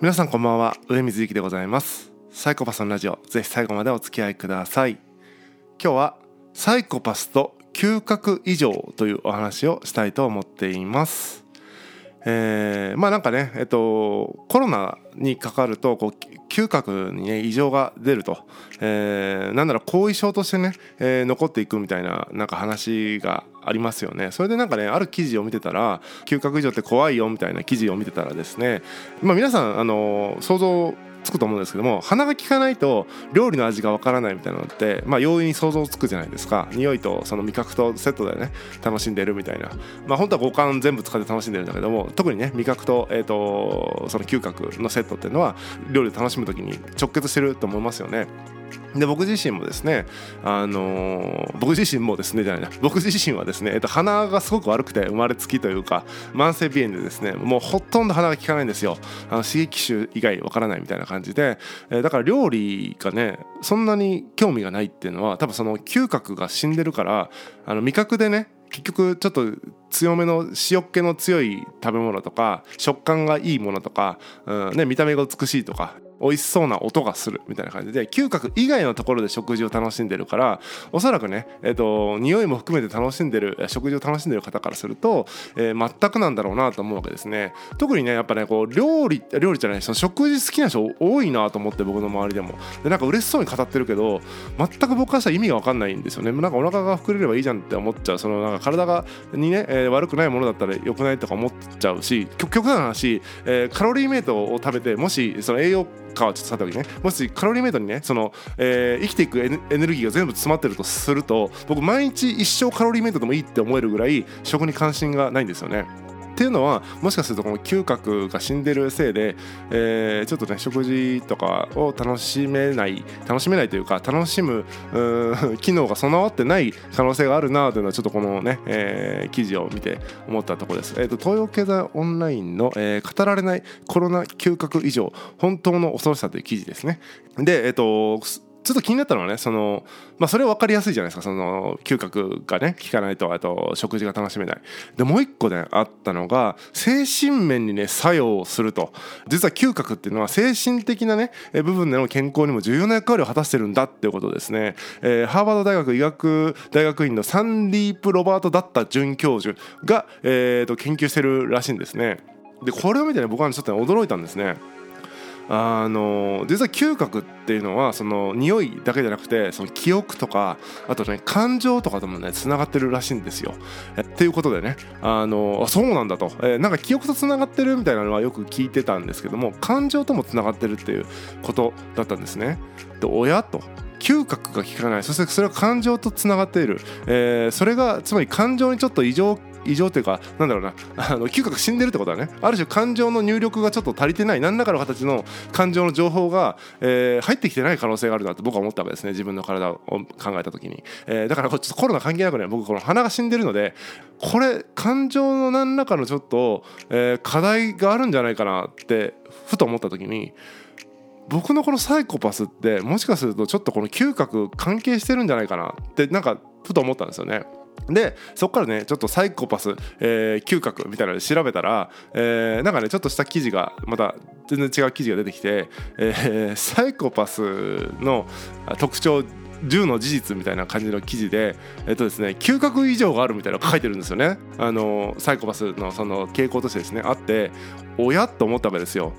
皆さんこんばんは。上水幸でございます。サイコパスのラジオ。ぜひ最後までお付き合いください。今日はサイコパスと嗅覚異常というお話をしたいと思っています。えー、まあなんかね、えっと、コロナにかかるとこう嗅覚にね異常が出ると、えー、なんなら後遺症としてね、えー、残っていくみたいななんか話がありますよね。それでなんかねある記事を見てたら嗅覚異常って怖いよみたいな記事を見てたらですねまあ皆さんあの想像つくと思うんですけども鼻が効かないと料理の味がわからないみたいなのってまあ容易に想像つくじゃないですか。匂いとその味覚とセットでね楽しんでるみたいな。まあ本当は五感全部使って楽しんでるんだけども特にね味覚と,、えーと、その嗅覚のセットっていうのは料理を楽しむ時に直結してると思いますよね。で僕自身もですね、あのー、僕自身もですねじゃないな。僕自身はですね、えっと、鼻がすごく悪くて生まれつきというか慢性鼻炎でですねもうほとんど鼻が効かないんですよ。あの刺激種以外わからないみたいな感じで、えー、だから料理がねそんなに興味がないっていうのは多分その嗅覚が死んでるからあの味覚でね結局ちょっと強めの塩っ気の強い食べ物とか食感がいいものとか、うんね、見た目が美しいとか美味しそうな音がするみたいな感じで嗅覚以外のところで食事を楽しんでるからおそらくね、えーと、匂いも含めて楽しんでる食事を楽しんでる方からすると、えー、全くなんだろうなと思うわけですね。特にねやっぱねこう料理料理じゃないその食事好きな人多いなと思って僕の周りでも。でなんか嬉しそうに語ってるけど全く僕からしたら意味が分かんないんですよね。なんかお腹が膨れればいいじゃんって思っちゃう。そのなんか体がにね、えー、悪くないものだったら良くないとか思っちゃうし極端な話、えー、カロリーメイトを食べてもしその栄養かはちょっとさておきねもしカロリーメイトにねその、えー、生きていくエネルギーが全部詰まってるとすると僕毎日一生カロリーメイトでもいいって思えるぐらい食に関心がないんですよね。っていうのはもしかするとこの嗅覚が死んでるせいで、えー、ちょっとね食事とかを楽しめない楽しめないというか楽しむ 機能が備わってない可能性があるなというのはちょっとこのね、えー、記事を見て思ったところです。えーと、東洋経済オンラインの、えー、語られないコロナ嗅覚以上本当の恐ろしさという記事ですね。で、えっ、ー、とちょっと気になったのはねその、まあ、それは分かりやすいじゃないですか。その嗅覚がね効かないとあと食事が楽しめない。でもう一個ねあったのが精神面にね作用すると。実は嗅覚っていうのは精神的なね部分での健康にも重要な役割を果たしてるんだっていうことですね、えー、ハーバード大学医学大学院のサンディープ・ロバート・ダッタ准教授が、えー、と研究してるらしいんですね。でこれを見てね僕はちょっと驚いたんですね。あの実は嗅覚っていうのはその匂いだけじゃなくてその記憶とかあとね感情とかともねつながってるらしいんですよ。えっていうことでねあのそうなんだと、えー、なんか記憶とつながってるみたいなのはよく聞いてたんですけども感情ともつながってるっていうことだったんですね。で親と嗅覚が効かないそしてそれは感情とつながっている、えー、それがつまり感情にちょっと異常異常というかなんだろうなあの嗅覚死んでるってことはね。ある種感情の入力がちょっと足りてない何らかの形の感情の情報が、えー、入ってきてない可能性があるなと僕は思ったわけですね。自分の体を考えた時に、えー、だからちょっとコロナ関係なくね僕この鼻が死んでるのでこれ感情の何らかのちょっと、えー、課題があるんじゃないかなってふと思った時に僕のこのサイコパスってもしかするとちょっとこの嗅覚関係してるんじゃないかなってなんかふと思ったんですよね。でそこからねちょっとサイコパス、えー、嗅覚みたいなので調べたら、えー、なんかねちょっとした記事がまた全然違う記事が出てきて、えー、サイコパスの特徴10の事実みたいな感じの記事で、えっとですね、嗅覚異常があるみたいなのが書いてるんですよね。あのサイコパスのその傾向としてですねあっておやと思ったわけですよ。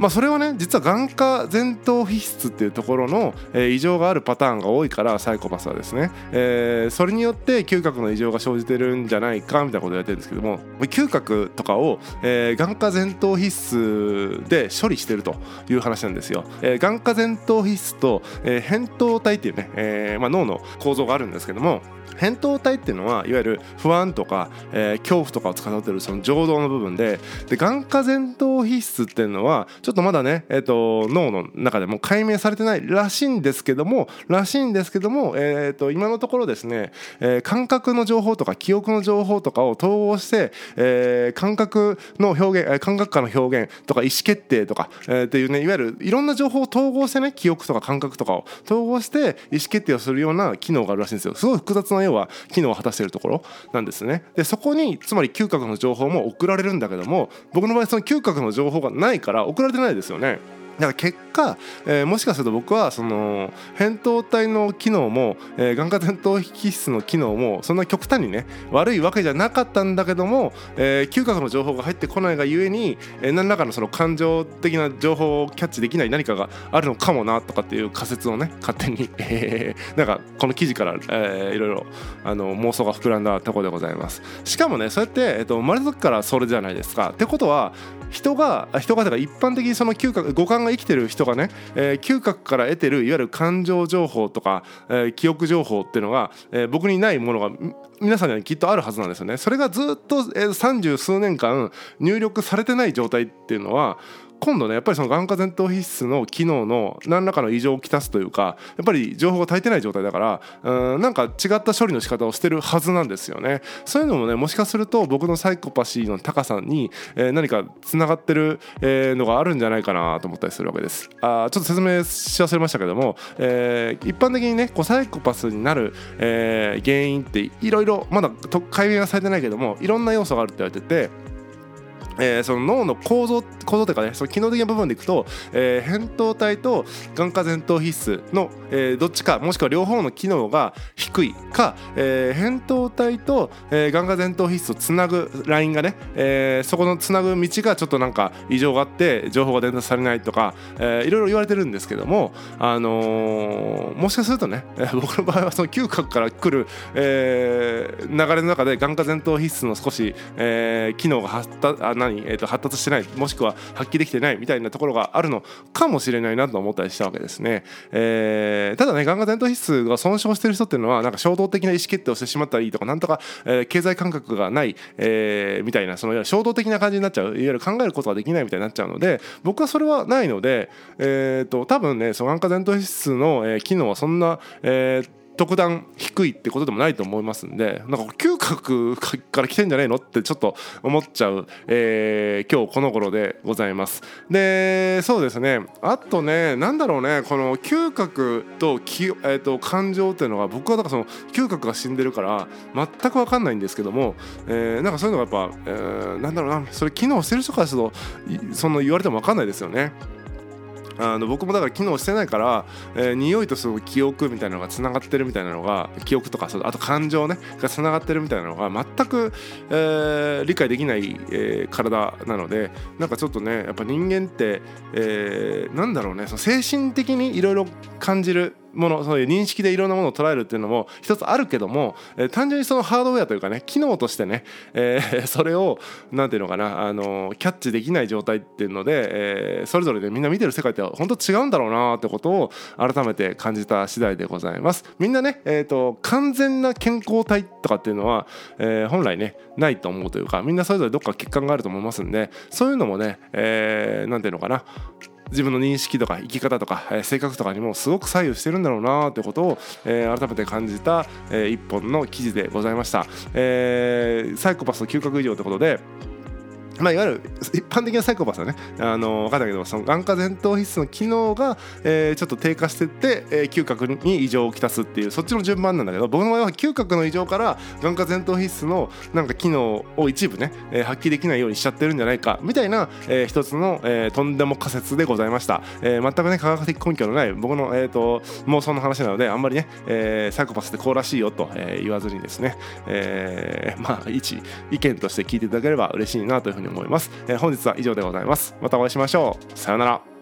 まあ、それはね実は眼科前頭皮質っていうところの、えー、異常があるパターンが多いからサイコパスはですね、えー、それによって嗅覚の異常が生じてるんじゃないかみたいなことをやってるんですけども嗅覚とかを、えー、眼科前頭皮質で処理してるという話なんですよ。えー、眼科前頭皮質と、えー、扁桃体っていうね、えーまあ、脳の構造があるんですけども扁桃体っていうのはいわゆる不安とか、えー、恐怖とかを司っているその情動の部分でで眼科前頭皮質っていうのはちょっとちょっとまだね、えーと、脳の中でも解明されてないらしいんですけどもらしいんですけども、えーと、今のところですね、え、感覚の情報とか記憶の情報とかを統合して、えー、感覚の表現感覚化の表現とか意思決定とか、え、っていうねいわゆるいろんな情報を統合してね記憶とか感覚とかを統合して意思決定をするような機能があるらしいんですよ。すごい複雑なな要は機能を果たしているところなんですね。でそこにつまり嗅覚の情報も送られるんだけども僕の場合その嗅覚の情報がないから送られてないですよね。だから結果、えー、もしかすると僕はその扁桃体の機能も、えー、眼下前頭皮質の機能もそんな極端にね悪いわけじゃなかったんだけども、えー、嗅覚の情報が入ってこないがゆえに、えー、何らかのその感情的な情報をキャッチできない何かがあるのかもなとかっていう仮説をね勝手に、えー、なんかこの記事から、えー、いろいろあの妄想が膨らんだところでございます。しかもねそうやって、えーと、生まれた時からそれじゃないですか。ってことは人が人がだから一般的にその嗅覚五感が生きてる人がね、えー、嗅覚から得てるいわゆる感情情報とか、えー、記憶情報っていうのが、えー、僕にないものが皆さんにはきっとあるはずなんですよね。それがずっと三十、数年間入力されてない状態っていうのは今度ねやっぱりその眼下前頭皮質の機能の何らかの異常をきたすというかやっぱり情報が足りてない状態だからうんなんか違った処理の仕方をしてるはずなんですよね。そういうのもねもしかすると僕のサイコパシーの高さに、えー、何かつながってる、えー、のがあるんじゃないかなと思ったりするわけです。あちょっと説明し忘れましたけども、えー、一般的にねこうサイコパスになる、え、原因っていろいろまだ解明はされてないけどもいろんな要素があるって言われててえー、その脳の構造構造というかねその機能的な部分でいくと、えー、扁桃体と眼下前頭皮質の、えー、どっちかもしくは両方の機能が低いか、えー、扁桃体と、えー、眼下前頭皮質をつなぐラインがね、えー、そこのつなぐ道がちょっとなんか異常があって情報が伝達されないとか、えー、いろいろ言われてるんですけども、あのー、もしかするとね、えー、僕の場合はその嗅覚から来る、えー、流れの中で眼下前頭皮質の少し、えー、機能が発達あ何、えー、と発達してないもしくは発揮できてないみたいなところがあるのかもしれないなと思ったりしたわけですね。えー、ただね眼下前頭皮質が損傷してる人っていうのはなんか衝動的な意思決定をしてしまったりとかなんとか、えー、経済感覚がない、えー、みたいなその衝動的な感じになっちゃういわゆる考えることができないみたいになっちゃうので僕はそれはないので、えーと、多分ねその眼下前頭皮質の、えー、機能はそんな、えー特段低いってことでもないと思いますんでなんか嗅覚から来てんじゃないのってちょっと思っちゃう、えー、今日この頃でございます。でそうですね。あとねなんだろうね。この嗅覚とき、えーと、感情っていうのは僕はだからその嗅覚が死んでるから全く分かんないんですけども、えー、なんかそういうのがやっぱ、えー、なんだろうな。それ機能してる人からするとその言われても分かんないですよね。あの僕もだから機能してないから、えー、匂いとその記憶みたいなのがつながってるみたいなのが記憶とかあと感情ねがつながってるみたいなのが全く、えー、理解できない、えー、体なのでなんかちょっとねやっぱ人間って、えー、なんだろうねその精神的にいろいろ感じるものそういう認識でいろんなものを捉えるっていうのも一つあるけども、えー、単純にそのハードウェアというかね機能としてね、えー、それを何ていうのかなあのキャッチできない状態っていうので、えー、それぞれでみんな見てる世界って本当違うんだろうなってことを改めて感じた次第でございます。みんなね、えーと、完全な健康体とかっていうのは、えー、本来ねないと思うというかみんなそれぞれどっか欠陥があると思いますんでそういうのもね何、えー、ていうのかな自分の認識とか生き方とか、え、性格とかにもすごく左右してるんだろうなということを、え、改めて感じた、えー、一本の記事でございました、えー、サイコパスの嗅覚異常ということでまあ、いわゆる一般的なサイコパスはねあの分かんないけどその眼下前頭皮質の機能が、えー、ちょっと低下してって、えー、嗅覚に異常をきたすっていうそっちの順番なんだけど僕の場合は嗅覚の異常から眼下前頭皮質のなんか機能を一部ね、えー、発揮できないようにしちゃってるんじゃないかみたいな、えー、一つの、えー、とんでも仮説でございました、えー、全くね科学的根拠のない僕の、えーと、妄想の話なのであんまりね、えー、サイコパスってこうらしいよと、えー、言わずにですね、えー、まあ一意見として聞いていただければ嬉しいなというふうに思います、えー、本日は以上でございます。またお会いしましょう。さようなら。